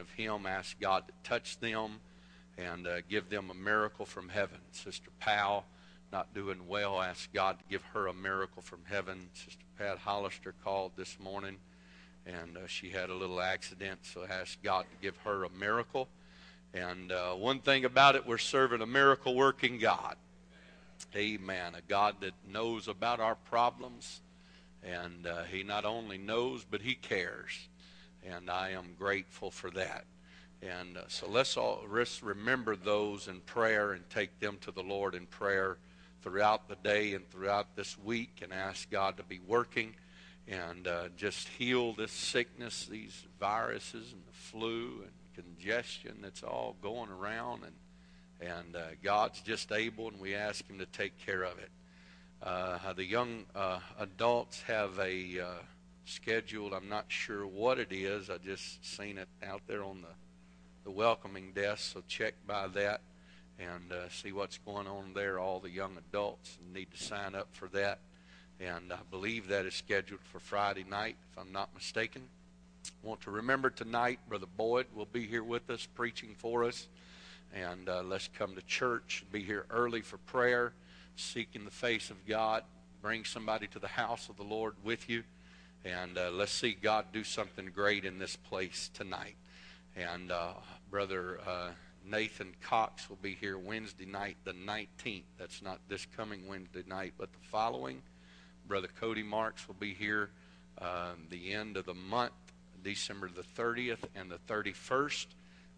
of Him. Ask God to touch them and uh, give them a miracle from heaven. Sister Powell, not doing well. Ask God to give her a miracle from heaven. Sister Pat Hollister called this morning, and uh, she had a little accident, so ask God to give her a miracle. And uh, one thing about it, we're serving a miracle working God. Amen. A God that knows about our problems. And uh, He not only knows, but He cares. And I am grateful for that. And uh, so let's all let's remember those in prayer and take them to the Lord in prayer throughout the day and throughout this week and ask God to be working and uh, just heal this sickness, these viruses and the flu and congestion that's all going around, and and uh, God's just able, and we ask Him to take care of it. Uh, the young uh, adults have a uh, scheduled. I'm not sure what it is. I just seen it out there on the the welcoming desk, so check by that and uh, see what's going on there. All the young adults need to sign up for that. And I believe that is scheduled for Friday night, if I'm not mistaken want to remember tonight, Brother Boyd will be here with us preaching for us. And uh, let's come to church, be here early for prayer, seeking the face of God. Bring somebody to the house of the Lord with you. And uh, let's see God do something great in this place tonight. And uh, Brother uh, Nathan Cox will be here Wednesday night, the 19th. That's not this coming Wednesday night, but the following. Brother Cody Marks will be here uh, the end of the month December the 30th and the 31st.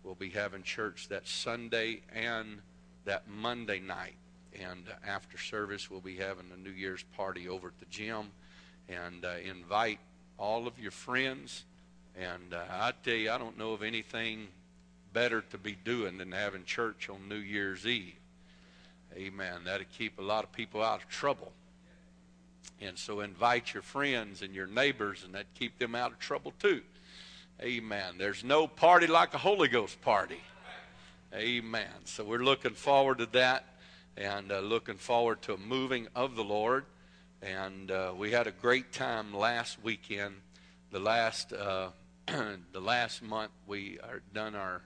We'll be having church that Sunday and that Monday night. And after service, we'll be having a New Year's party over at the gym. And uh, invite all of your friends. And uh, I tell you, I don't know of anything better to be doing than having church on New Year's Eve. Amen. That'll keep a lot of people out of trouble. And so invite your friends and your neighbors, and that keep them out of trouble too. Amen. There's no party like a Holy Ghost party. Amen. So we're looking forward to that and uh, looking forward to a moving of the Lord. And uh, we had a great time last weekend. The last uh, the last month we are done our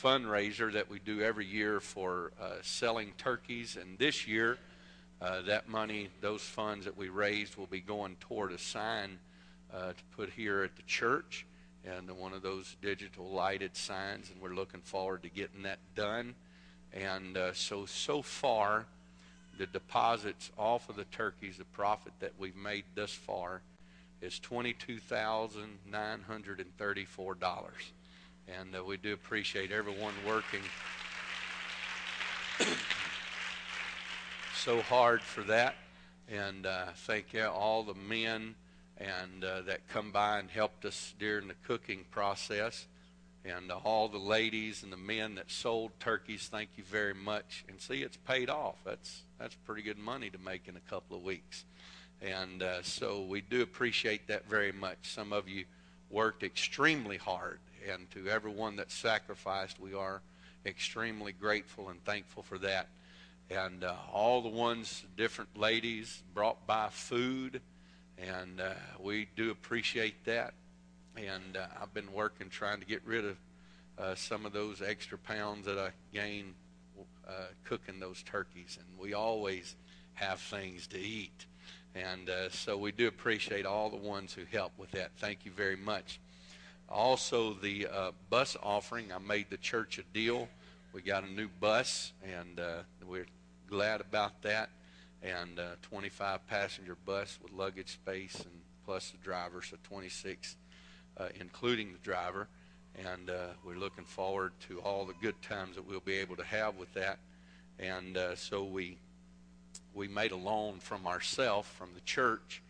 fundraiser that we do every year for uh, selling turkeys, and this year uh, that money, those funds that we raised, will be going toward a sign uh, to put here at the church and one of those digital lighted signs, and we're looking forward to getting that done. And uh, so, so far, the deposits off of the turkeys, the profit that we've made thus far, is $22,934. And uh, we do appreciate everyone working so hard for that. And uh, thank you, all the men and uh, that come by and helped us during the cooking process. And all the ladies and the men that sold turkeys, thank you very much. And see, it's paid off. That's that's pretty good money to make in a couple of weeks. And uh, so we do appreciate that very much. Some of you worked extremely hard, and to everyone that sacrificed, we are extremely grateful and thankful for that. And uh, all the ones, different ladies, brought by food and uh, we do appreciate that. And uh, I've been working trying to get rid of uh, some of those extra pounds that I gain uh, cooking those turkeys. And we always have things to eat. And uh, so we do appreciate all the ones who help with that. Thank you very much. Also, the uh, bus offering, I made the church a deal. We got a new bus, and we're glad about that and a 25 passenger bus with luggage space and plus the driver, so 26, uh, including the driver. And uh, we're looking forward to all the good times that we'll be able to have with that. And uh, so we we made a loan from ourselves, from the church,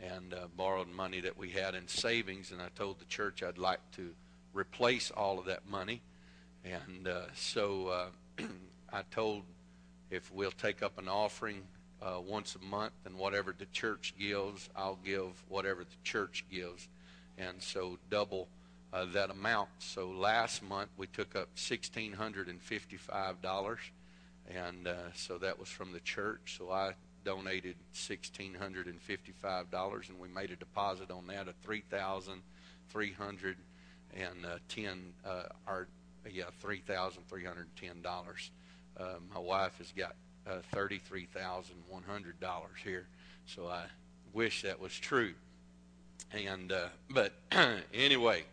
and uh, borrowed money that we had in savings. And I told the church I'd like to replace all of that money. And uh, so uh, I told if we'll take up an offering uh, once a month, and whatever the church gives, I'll give whatever the church gives, and so double uh, that amount. So last month we took up sixteen hundred and fifty-five dollars, and uh, so that was from the church. So I donated sixteen hundred and fifty-five dollars, and we made a deposit on that of three thousand three hundred and uh, ten uh, are yeah three thousand three hundred ten dollars. Uh, my wife has got uh, thirty three thousand one hundred dollars here, so I wish that was true. And uh, but anyway,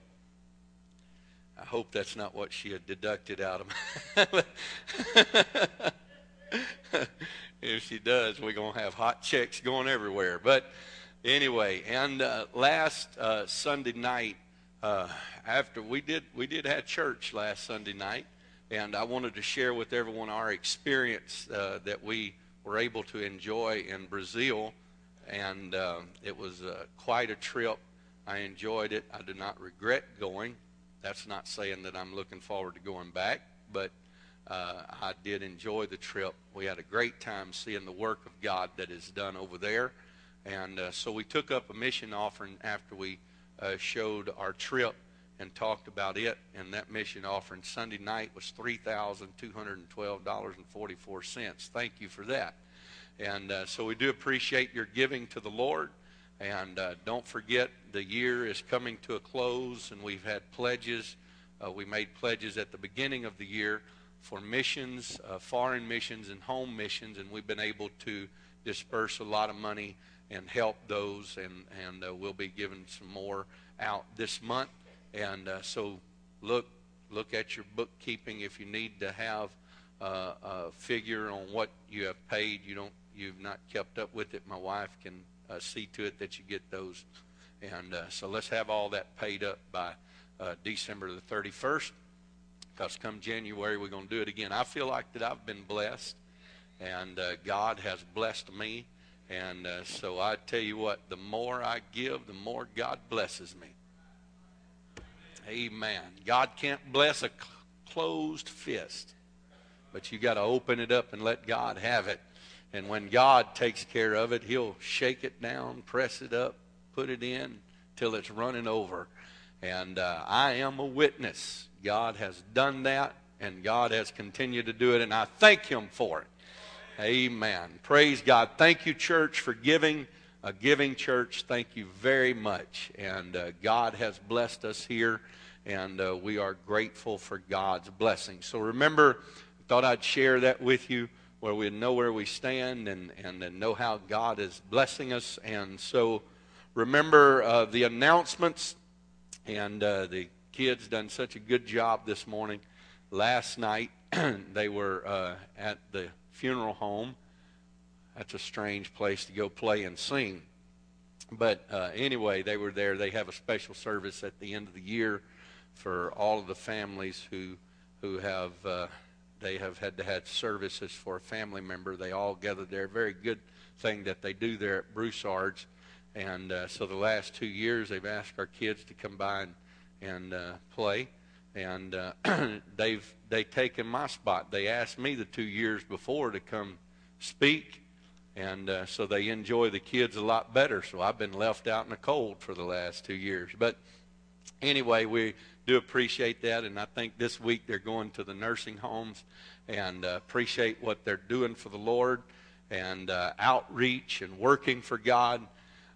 I hope that's not what she had deducted out of. if she does, we're gonna have hot checks going everywhere. But anyway, and uh, last uh, Sunday night, uh, after we did we did have church last Sunday night, and I wanted to share with everyone our experience uh, that we were able to enjoy in Brazil, and uh, it was uh, quite a trip. I enjoyed it. I do not regret going. That's not saying that I'm looking forward to going back, but uh, I did enjoy the trip. We had a great time seeing the work of God that is done over there. And uh, so we took up a mission offering after we uh, showed our trip and talked about it. And that mission offering Sunday night was $3,212.44. Thank you for that. And uh, so we do appreciate your giving to the Lord. And uh, don't forget, the year is coming to a close, and we've had pledges. Uh, we made pledges at the beginning of the year for missions, uh, foreign missions, and home missions, and we've been able to disperse a lot of money and help those, and, and uh, we'll be giving some more out this month. And uh, so look look at your bookkeeping if you need to have a figure on what you have paid. You don't you've not kept up with it. My wife can uh, see to it that you get those. And uh, so let's have all that paid up by December the 31st because come January we're going to do it again. I feel like that I've been blessed, and uh, God has blessed me, and uh, so I tell you what, the more I give, the more God blesses me. Amen. God can't bless a closed fist, but you got to open it up and let God have it. And when God takes care of it, He'll shake it down, press it up, put it in till it's running over. And uh, I am a witness. God has done that, and God has continued to do it, and I thank Him for it. Amen. Praise God. Thank you, church, for giving. A giving church, thank you very much. And uh, God has blessed us here, and uh, we are grateful for God's blessing. So remember, I thought I'd share that with you where we know where we stand and, and, and know how God is blessing us. And so remember uh, the announcements and uh, the kids done such a good job this morning. Last night they were uh, at the funeral home. That's a strange place to go play and sing. But uh, anyway, they were there. They have a special service at the end of the year for all of the families who who have uh, they have had to have services for a family member. They all gathered there. Very good thing that they do there at Broussard's. And uh, so the last two years, they've asked our kids to come by and, and uh, play. And uh, they've they taken my spot. They asked me the two years before to come speak, and uh, so they enjoy the kids a lot better. So I've been left out in the cold for the last two years. But anyway, we do appreciate that, and I think this week they're going to the nursing homes and uh, appreciate what they're doing for the Lord and uh, outreach and working for God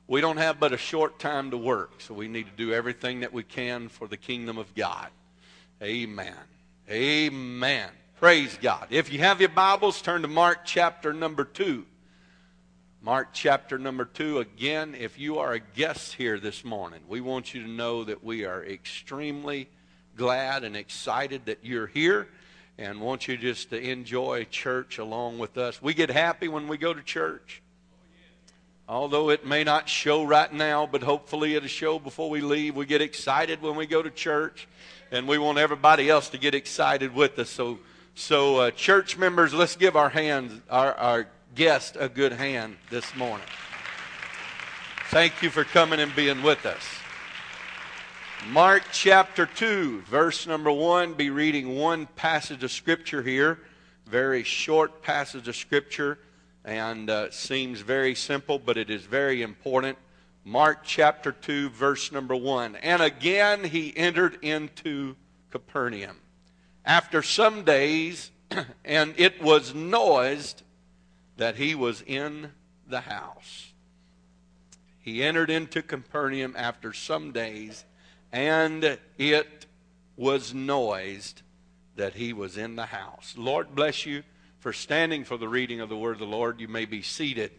we don't have but a short time to work, so we need to do everything that we can for the kingdom of God. Amen. Amen. Praise God. If you have your Bibles, turn to Mark chapter number 2. Mark chapter number 2. Again, if you are a guest here this morning, we want you to know that we are extremely glad and excited that you're here and want you just to enjoy church along with us. We get happy when we go to church. Although it may not show right now, but hopefully it'll show before we leave. We get excited when we go to church, and we want everybody else to get excited with us. So, so uh, church members, let's give our hands, our, our guest, a good hand this morning. Thank you for coming and being with us. Mark chapter 2, verse number 1. Be reading one passage of Scripture here. Very short passage of Scripture and uh, seems very simple, but it is very important. Mark chapter 2, verse number 1. And again he entered into Capernaum. After some days, and it was noised that he was in the house. He entered into Capernaum after some days, and it was noised that he was in the house. Lord bless you for standing for the reading of the word of the Lord. You may be seated.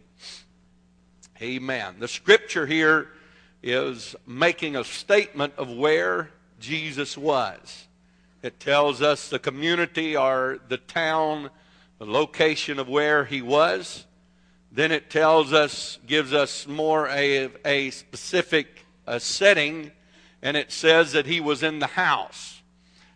Amen. The scripture here is making a statement of where Jesus was. It tells us the community or the town, the location of where he was. Then it tells us, gives us more a, a specific a setting, and it says that he was in the house.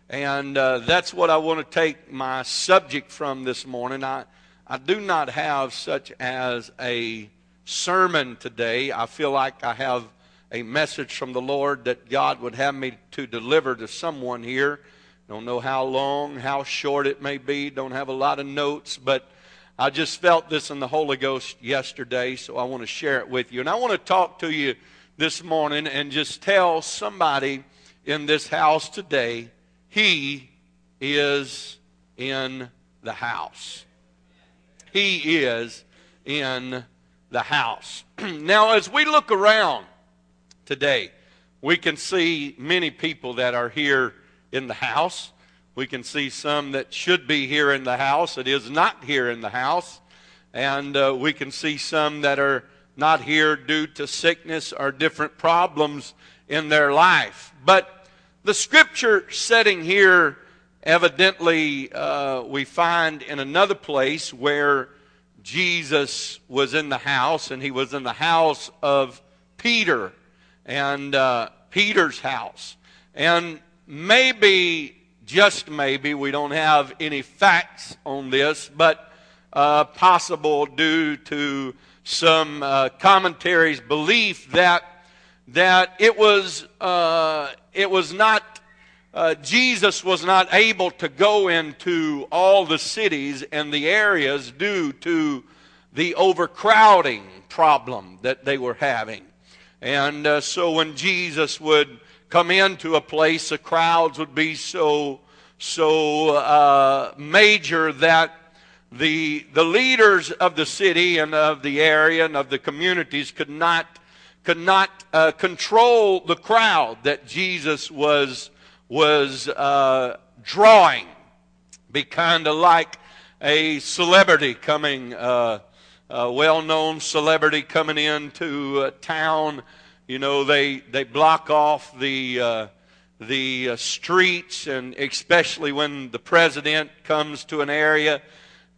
And uh, that's what I want to take my subject from this morning. I, I do not have such as a sermon today. I feel like I have a message from the Lord that God would have me to deliver to someone here. Don't know how long, how short it may be. Don't have a lot of notes, but I just felt this in the Holy Ghost yesterday, so I want to share it with you. And I want to talk to you this morning and just tell somebody in this house today, He is in the house. He is in the house. now, as we look around today, we can see many people that are here in the house. We can see some that should be here in the house that is not here in the house. And uh, we can see some that are not here due to sickness or different problems in their life. But the scripture setting here, evidently, uh, we find in another place where Jesus was in the house, and he was in the house of Peter and uh, Peter's house. And maybe, just maybe, we don't have any facts on this, but uh, possible due to some uh, commentaries' belief that that it was uh, it was not uh, Jesus was not able to go into all the cities and the areas due to the overcrowding problem that they were having. And uh, so when Jesus would come into a place, the crowds would be so, so uh, major that the, the leaders of the city and of the area and of the communities could not, could not uh, control the crowd that Jesus was, was uh, drawing. Be kind of like a celebrity coming uh, a well-known celebrity coming into a town. You know, they they block off the uh, the uh, streets, and especially when the president comes to an area,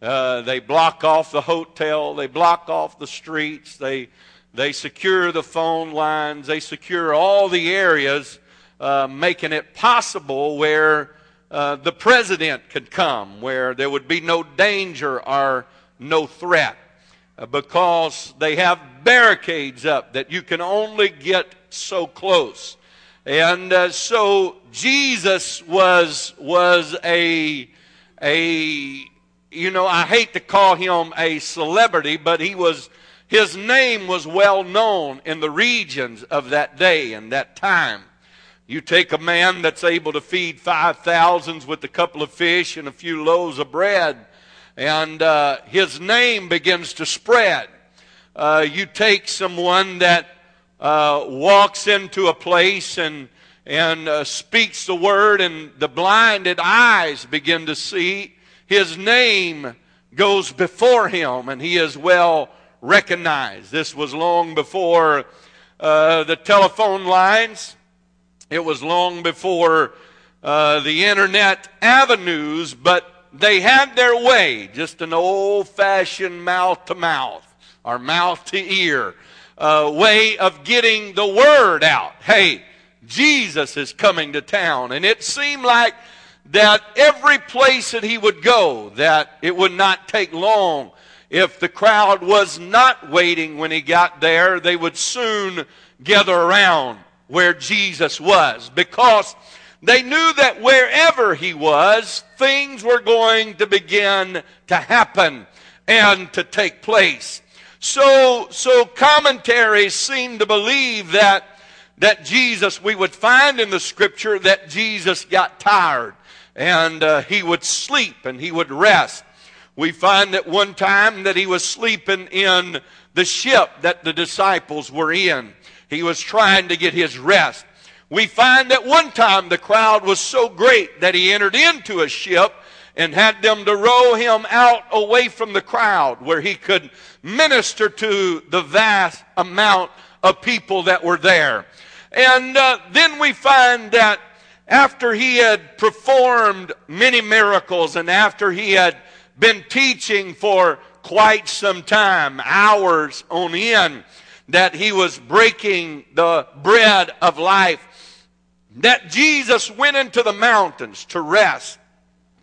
uh, they block off the hotel. They block off the streets. They they secure the phone lines. They secure all the areas, uh, making it possible where uh, the president could come, where there would be no danger or no threat. Uh, because they have barricades up that you can only get so close. And uh, so Jesus was was a a you know I hate to call him a celebrity, but he was his name was well known in the regions of that day and that time. You take a man that's able to feed five thousands with a couple of fish and a few loaves of bread and uh, his name begins to spread. Uh, you take someone that uh, walks into a place and and uh, speaks the word, and the blinded eyes begin to see. His name goes before him, and he is well recognized. This was long before uh, the telephone lines. It was long before uh, the internet avenues, but they had their way, just an old fashioned mouth to mouth or mouth to ear uh, way of getting the word out. Hey, Jesus is coming to town. And it seemed like that every place that he would go, that it would not take long. If the crowd was not waiting when he got there, they would soon gather around where Jesus was because they knew that wherever he was, things were going to begin to happen and to take place. So, so commentaries seem to believe that, that Jesus, we would find in the scripture that Jesus got tired and uh, he would sleep and he would rest. We find that one time that he was sleeping in the ship that the disciples were in. He was trying to get his rest. We find that one time the crowd was so great that he entered into a ship and had them to row him out away from the crowd where he could minister to the vast amount of people that were there. And uh, then we find that after he had performed many miracles and after he had been teaching for quite some time, hours on end, that he was breaking the bread of life that Jesus went into the mountains to rest,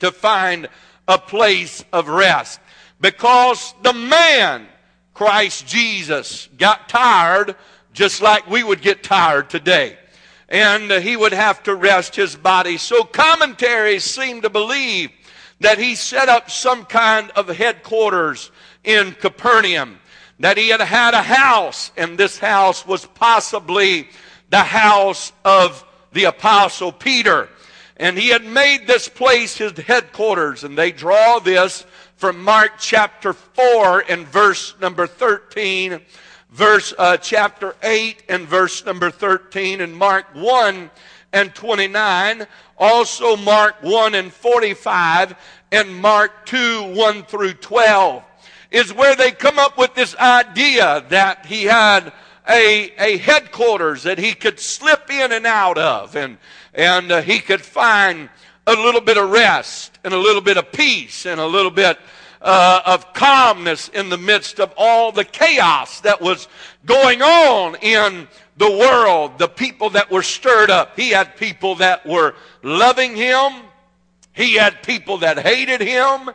to find a place of rest. Because the man, Christ Jesus, got tired just like we would get tired today. And he would have to rest his body. So commentaries seem to believe that he set up some kind of headquarters in Capernaum. That he had had a house, and this house was possibly the house of the apostle Peter. And he had made this place his headquarters. And they draw this from Mark chapter 4 and verse number 13, verse uh, chapter 8 and verse number 13, and Mark 1 and 29, also Mark 1 and 45, and Mark 2 1 through 12, is where they come up with this idea that he had a, a headquarters that he could slip in and out of and, and uh, he could find a little bit of rest and a little bit of peace and a little bit uh, of calmness in the midst of all the chaos that was going on in the world, the people that were stirred up. He had people that were loving him. He had people that hated him.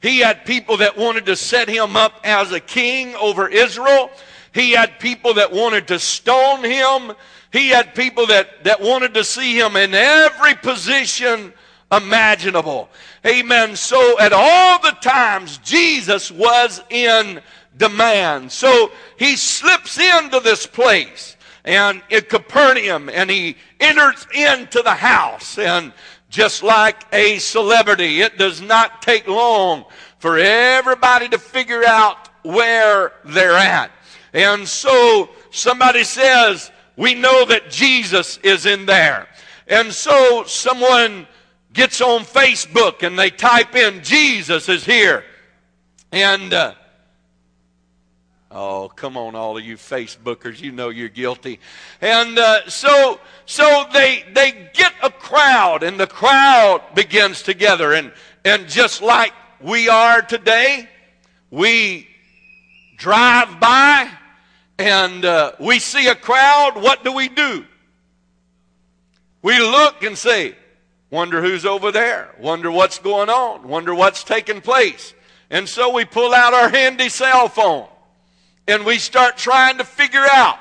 He had people that wanted to set him up as a king over Israel. He had people that wanted to stone him. He had people that, that wanted to see him in every position imaginable. Amen. So at all the times, Jesus was in demand. So he slips into this place and in Capernaum and he enters into the house and just like a celebrity, it does not take long for everybody to figure out where they're at. And so somebody says, we know that Jesus is in there. And so someone gets on Facebook and they type in, Jesus is here. And, uh, oh, come on, all of you Facebookers, you know you're guilty. And uh, so, so they, they get a crowd and the crowd begins together. And, and just like we are today, we drive by and uh, we see a crowd, what do we do? We look and say, wonder who's over there, wonder what's going on, wonder what's taking place. And so we pull out our handy cell phone and we start trying to figure out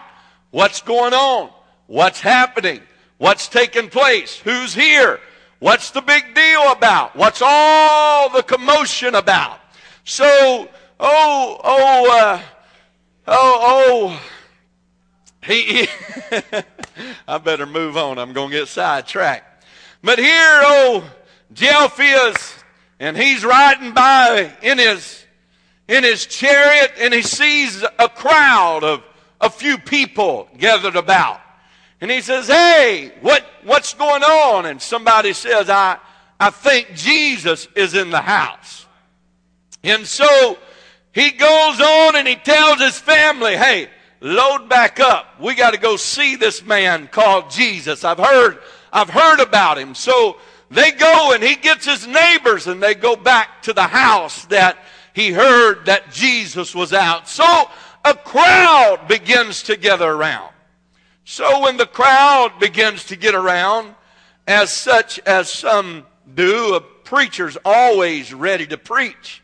what's going on, what's happening, what's taking place, who's here, what's the big deal about, what's all the commotion about. So, oh, oh, uh, Oh, oh. He, I better move on. I'm going to get sidetracked. But here, oh, Jeff is, and he's riding by in his, in his chariot, and he sees a crowd of a few people gathered about. And he says, Hey, what, what's going on? And somebody says, I, I think Jesus is in the house. And so he goes on and he tells his family, hey, load back up. We got to go see this man called Jesus. I've heard, I've heard about him. So they go and he gets his neighbors and they go back to the house that he heard that Jesus was out. So a crowd begins to gather around. So when the crowd begins to get around, as such as some do, a preacher's always ready to preach.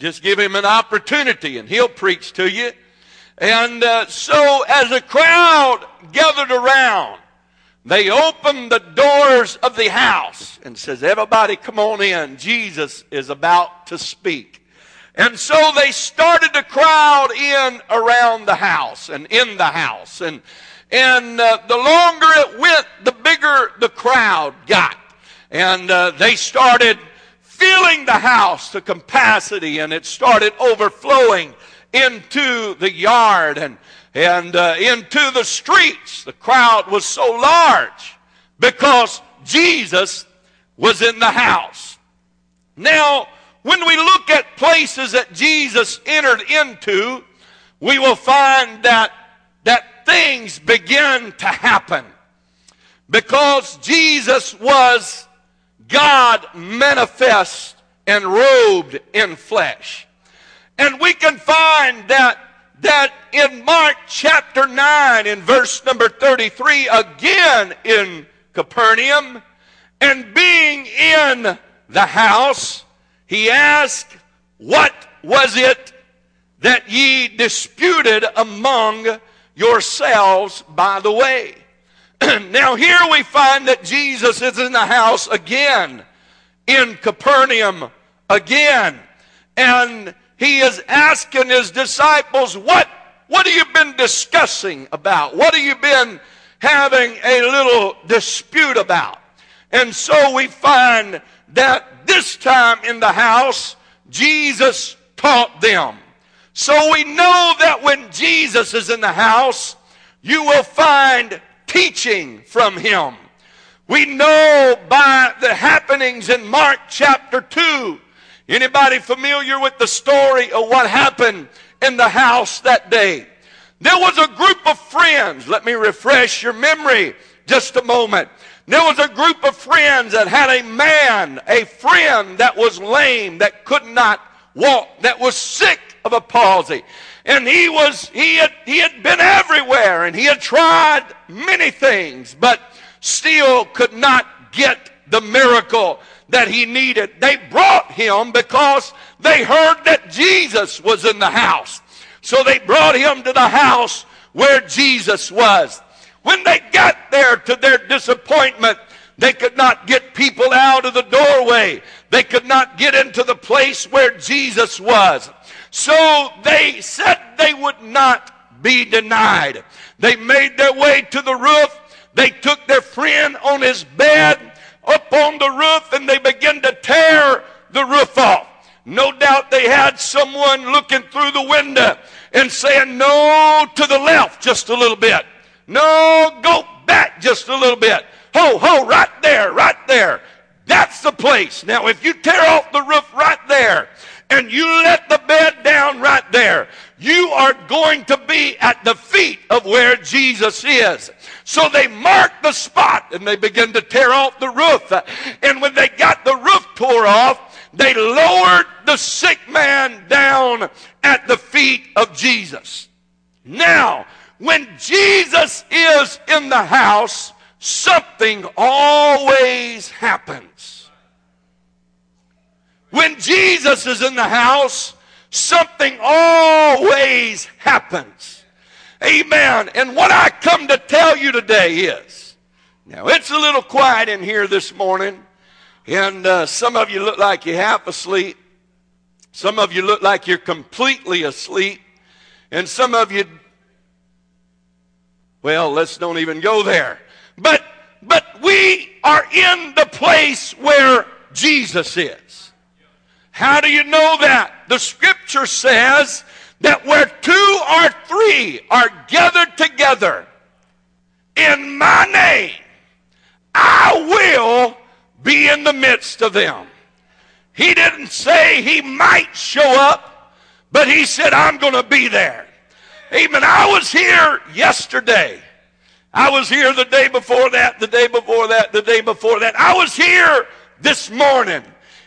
Just give him an opportunity and he'll preach to you. And uh, so as a crowd gathered around, they opened the doors of the house and says, everybody come on in. Jesus is about to speak. And so they started to crowd in around the house and in the house. And, and uh, the longer it went, the bigger the crowd got. And uh, they started filling the house to capacity and it started overflowing into the yard and and uh, into the streets. The crowd was so large because Jesus was in the house. Now, when we look at places that Jesus entered into, we will find that, that things begin to happen. Because Jesus was God manifest and robed in flesh. And we can find that that in Mark chapter 9 in verse number 33 again in Capernaum and being in the house he asked what was it that ye disputed among yourselves by the way now here we find that Jesus is in the house again in Capernaum again and he is asking his disciples, what, what have you been discussing about? What have you been having a little dispute about? And so we find that this time in the house, Jesus taught them. So we know that when Jesus is in the house, you will find teaching from him. We know by the happenings in Mark chapter 2 Anybody familiar with the story of what happened in the house that day? There was a group of friends. Let me refresh your memory just a moment. There was a group of friends that had a man, a friend that was lame, that could not walk, that was sick of a palsy. And he was, he had, he had been everywhere and he had tried many things, but still could not get the miracle that he needed. They brought him because they heard that Jesus was in the house. So they brought him to the house where Jesus was. When they got there to their disappointment, they could not get people out of the doorway. They could not get into the place where Jesus was. So they said they would not be denied. They made their way to the roof. They took their friend on his bed up on the roof and they began to tear the roof off. No doubt they had someone looking through the window and saying, No, to the left just a little bit. No, go back just a little bit. Ho, ho, right there, right there. That's the place. Now, if you tear off the roof right there and you let the bed down right there, you are going to be at the feet of where Jesus is. So they marked the spot and they began to tear off the roof. And when they got the roof tore off, they lowered the sick man down at the feet of Jesus. Now, when Jesus is in the house, something always happens. When Jesus is in the house, something always happens. Amen. And what I come to tell you today is, now it's a little quiet in here this morning, and uh, some of you look like you're half asleep. Some of you look like you're completely asleep. And some of you, well, let's don't even go there. But, but we are in the place where Jesus is. How do you know that? The scripture says that where two or three are gathered together in my name, I will be in the midst of them. He didn't say he might show up, but he said, I'm going to be there. Amen. I was here yesterday. I was here the day before that, the day before that, the day before that. I was here this morning,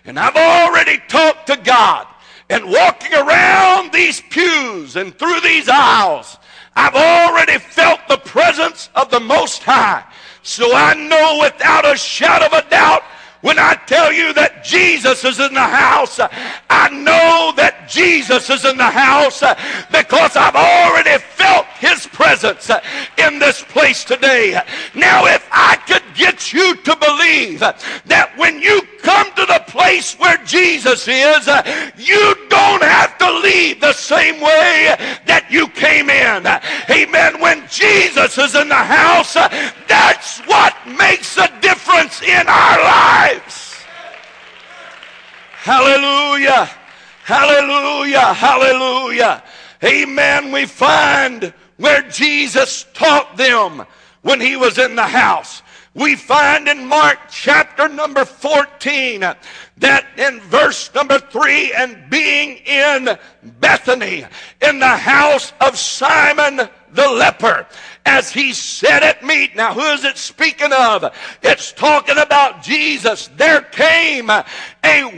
and I've already talked to God and walking around these pews and through these aisles, I've already felt the presence of the Most High. So I know without a shadow of a doubt when I tell you that Jesus is in the house, I know that Jesus is in the house because I've already felt his presence in this place today. Now, if I could get you to believe that when you come to the place where Jesus is, you don't have to leave the same way that you came in. Amen. When Jesus is in the house, that's what makes a difference in our lives. Hallelujah. Hallelujah. Hallelujah. Amen. We find where Jesus taught them when he was in the house. We find in Mark chapter number 14 that in verse number 3 and being in Bethany in the house of Simon the leper as he sat at meat. Now, who is it speaking of? It's talking about Jesus. There came a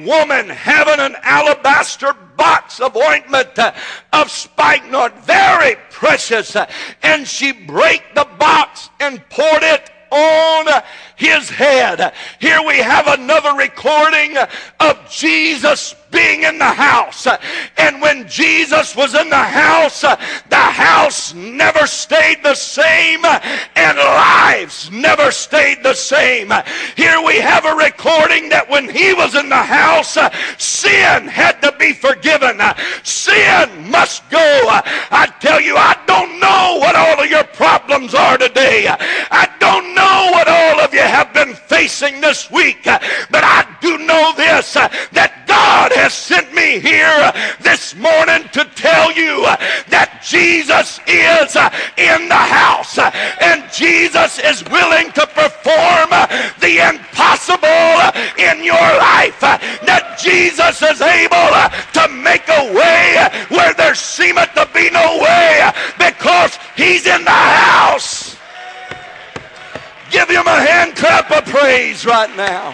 woman having an alabaster box of ointment uh, of spikenard, very precious, uh, and she break the box and poured it on his head. Here we have another recording of Jesus being in the house. And when Jesus was in the house, the house never stayed the same and lives never stayed the same. Here we have a recording that when he was in the house, sin had to be forgiven. Sin must go. I tell you, I don't know what all of your problems are today. I don't know what all of you have been facing this week, but I do know this that God has sent me here this morning to tell you that Jesus is in the house and Jesus is willing to perform the impossible in your life. That Jesus is able to make a way where there seemeth to be no way because he's in the house. Give him a hand clap of praise right now.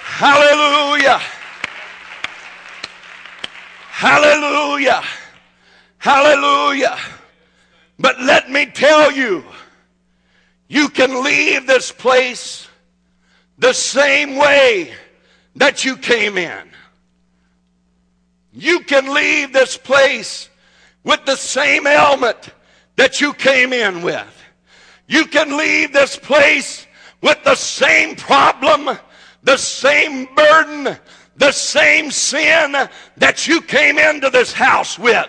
Hallelujah. Hallelujah. Hallelujah. But let me tell you, you can leave this place the same way that you came in. You can leave this place with the same ailment that you came in with. You can leave this place with the same problem, the same burden, the same sin that you came into this house with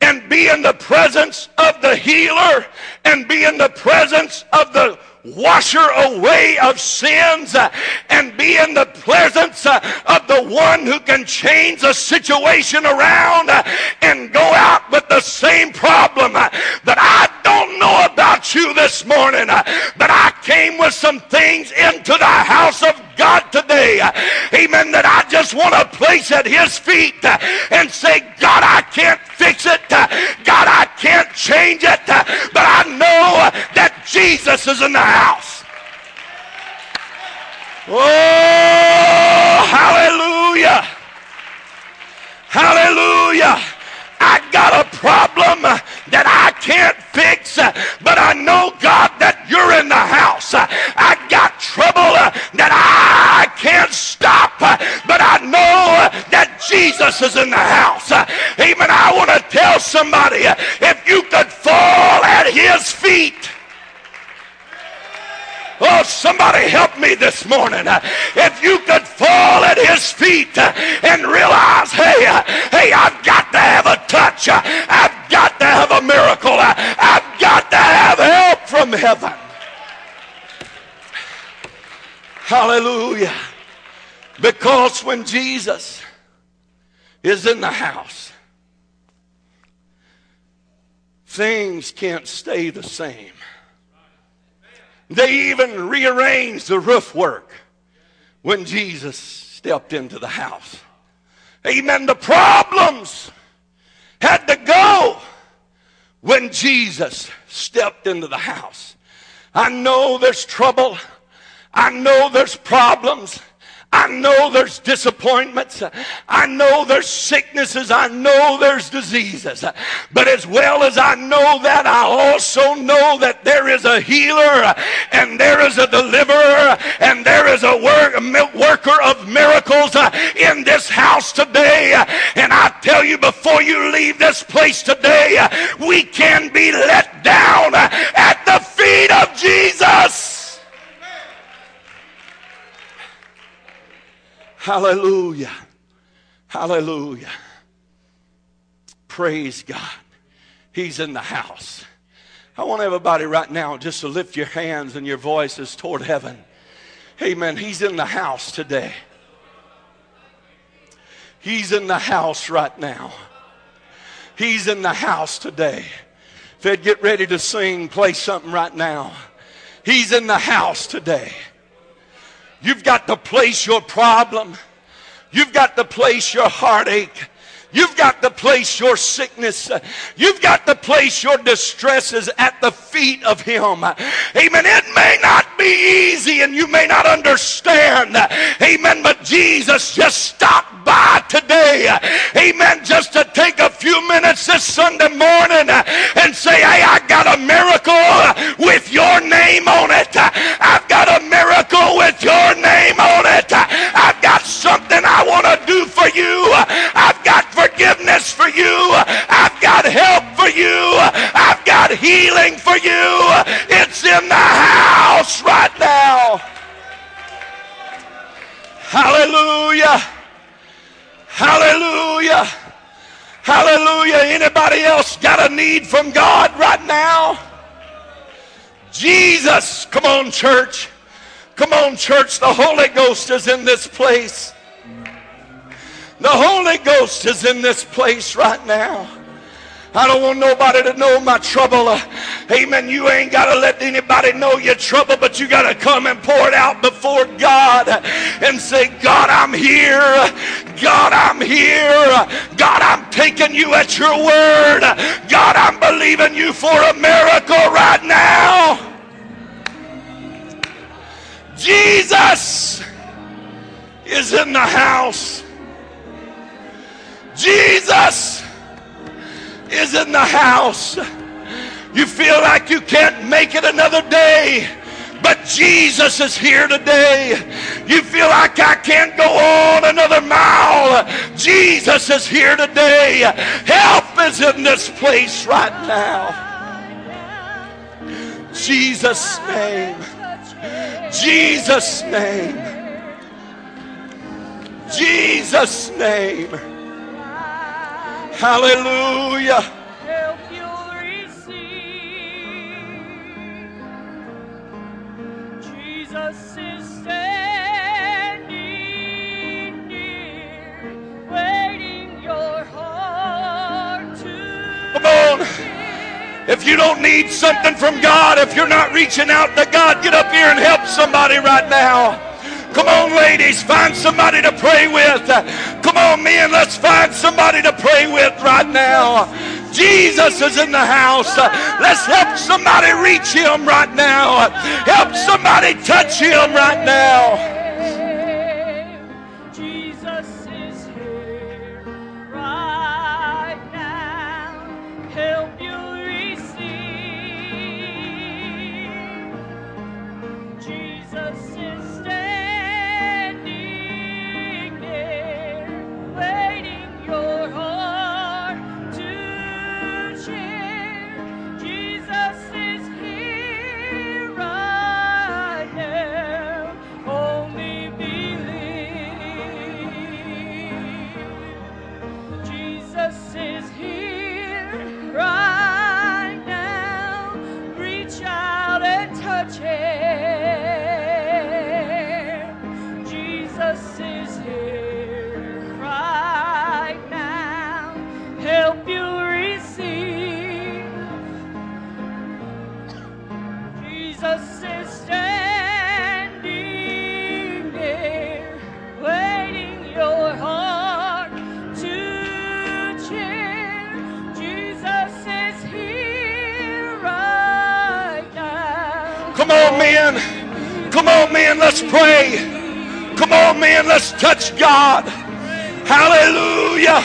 and be in the presence of the healer and be in the presence of the washer away of sins and be in the presence of the one who can change the situation around and go out with the same problem. that I don't know about you this morning, uh, but I came with some things into the house of God today. Amen. That I just want to place at his feet uh, and say, God, I can't fix it. Uh, God, I can't change it. But I know that Jesus is in the house. Oh, hallelujah. Hallelujah. I got a problem that I can't fix, but I know, God, that you're in the house. I got trouble that I can't stop, but I know that Jesus is in the house. Amen. I want to tell somebody if you could fall at his feet. Oh, somebody help me this morning. If you could fall at his feet and realize, hey, hey, to have a touch. I've got to have a miracle. I've got to have help from heaven. Hallelujah. Because when Jesus is in the house, things can't stay the same. They even rearranged the roof work when Jesus stepped into the house. Amen. The problems had to go when Jesus stepped into the house. I know there's trouble. I know there's problems. I know there's disappointments. I know there's sicknesses. I know there's diseases. But as well as I know that, I also know that there is a healer and there is a deliverer and there is a work, worker of miracles in this house today. And I tell you, before you leave this place today, we can be let down at the feet of Jesus. Hallelujah. Hallelujah. Praise God. He's in the house. I want everybody right now just to lift your hands and your voices toward heaven. Amen. He's in the house today. He's in the house right now. He's in the house today. If they'd get ready to sing, play something right now. He's in the house today. You've got to place your problem. You've got to place your heartache. You've got to place your sickness. You've got to place your distresses at the feet of Him. Amen. It may not be easy and you may not understand. Amen. But Jesus just stopped by today. Amen. Just to take a few minutes this Sunday morning and say, Hey, I got a miracle with your name on it. I've got a miracle with your name on it. I've got something I want to do for you. I've got forgiveness for you. Healing for you. It's in the house right now. Hallelujah. Hallelujah. Hallelujah. Anybody else got a need from God right now? Jesus. Come on, church. Come on, church. The Holy Ghost is in this place. The Holy Ghost is in this place right now. I don't want nobody to know my trouble. Uh, amen. You ain't got to let anybody know your trouble, but you got to come and pour it out before God and say, God, I'm here. God, I'm here. God, I'm taking you at your word. God, I'm believing you for a miracle right now. Jesus is in the house. Jesus is in the house. You feel like you can't make it another day, but Jesus is here today. You feel like I can't go on another mile. Jesus is here today. Help is in this place right now. Jesus' name. Jesus' name. Jesus' name. On. If you don't need something from God, if you're not reaching out to God, get up here and help somebody right now. Come on, ladies, find somebody to pray with. Come on, men, let's find somebody to pray with right now. Jesus is in the house. Let's help somebody reach him right now. Help somebody touch him right now. Let's pray. Come on, man, let's touch God. Hallelujah.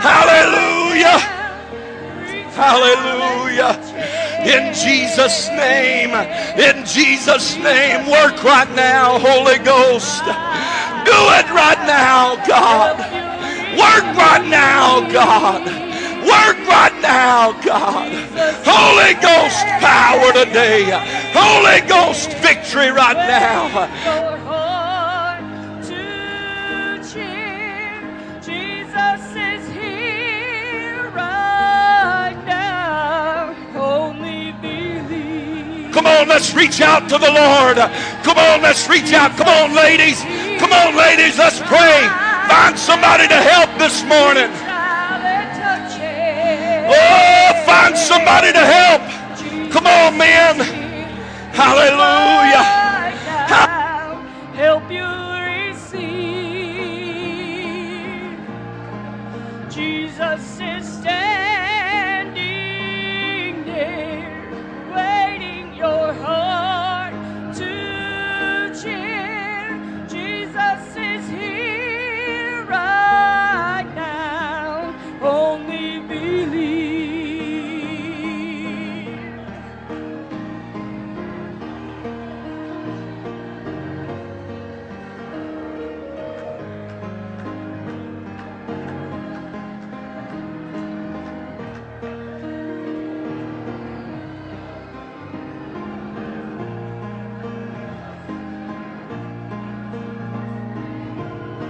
Hallelujah. Hallelujah. In Jesus' name, in Jesus' name, work right now, Holy Ghost. Do it right now, God. Work right now, God. Work right now, God. Holy Ghost power today. Holy Ghost victory right now. Come on, let's reach out to the Lord. Come on, let's reach out. Come on, ladies. Come on, ladies, let's pray. Find somebody to help this morning. Oh, find somebody to help. Come on, men. Hallelujah. Help you receive. Jesus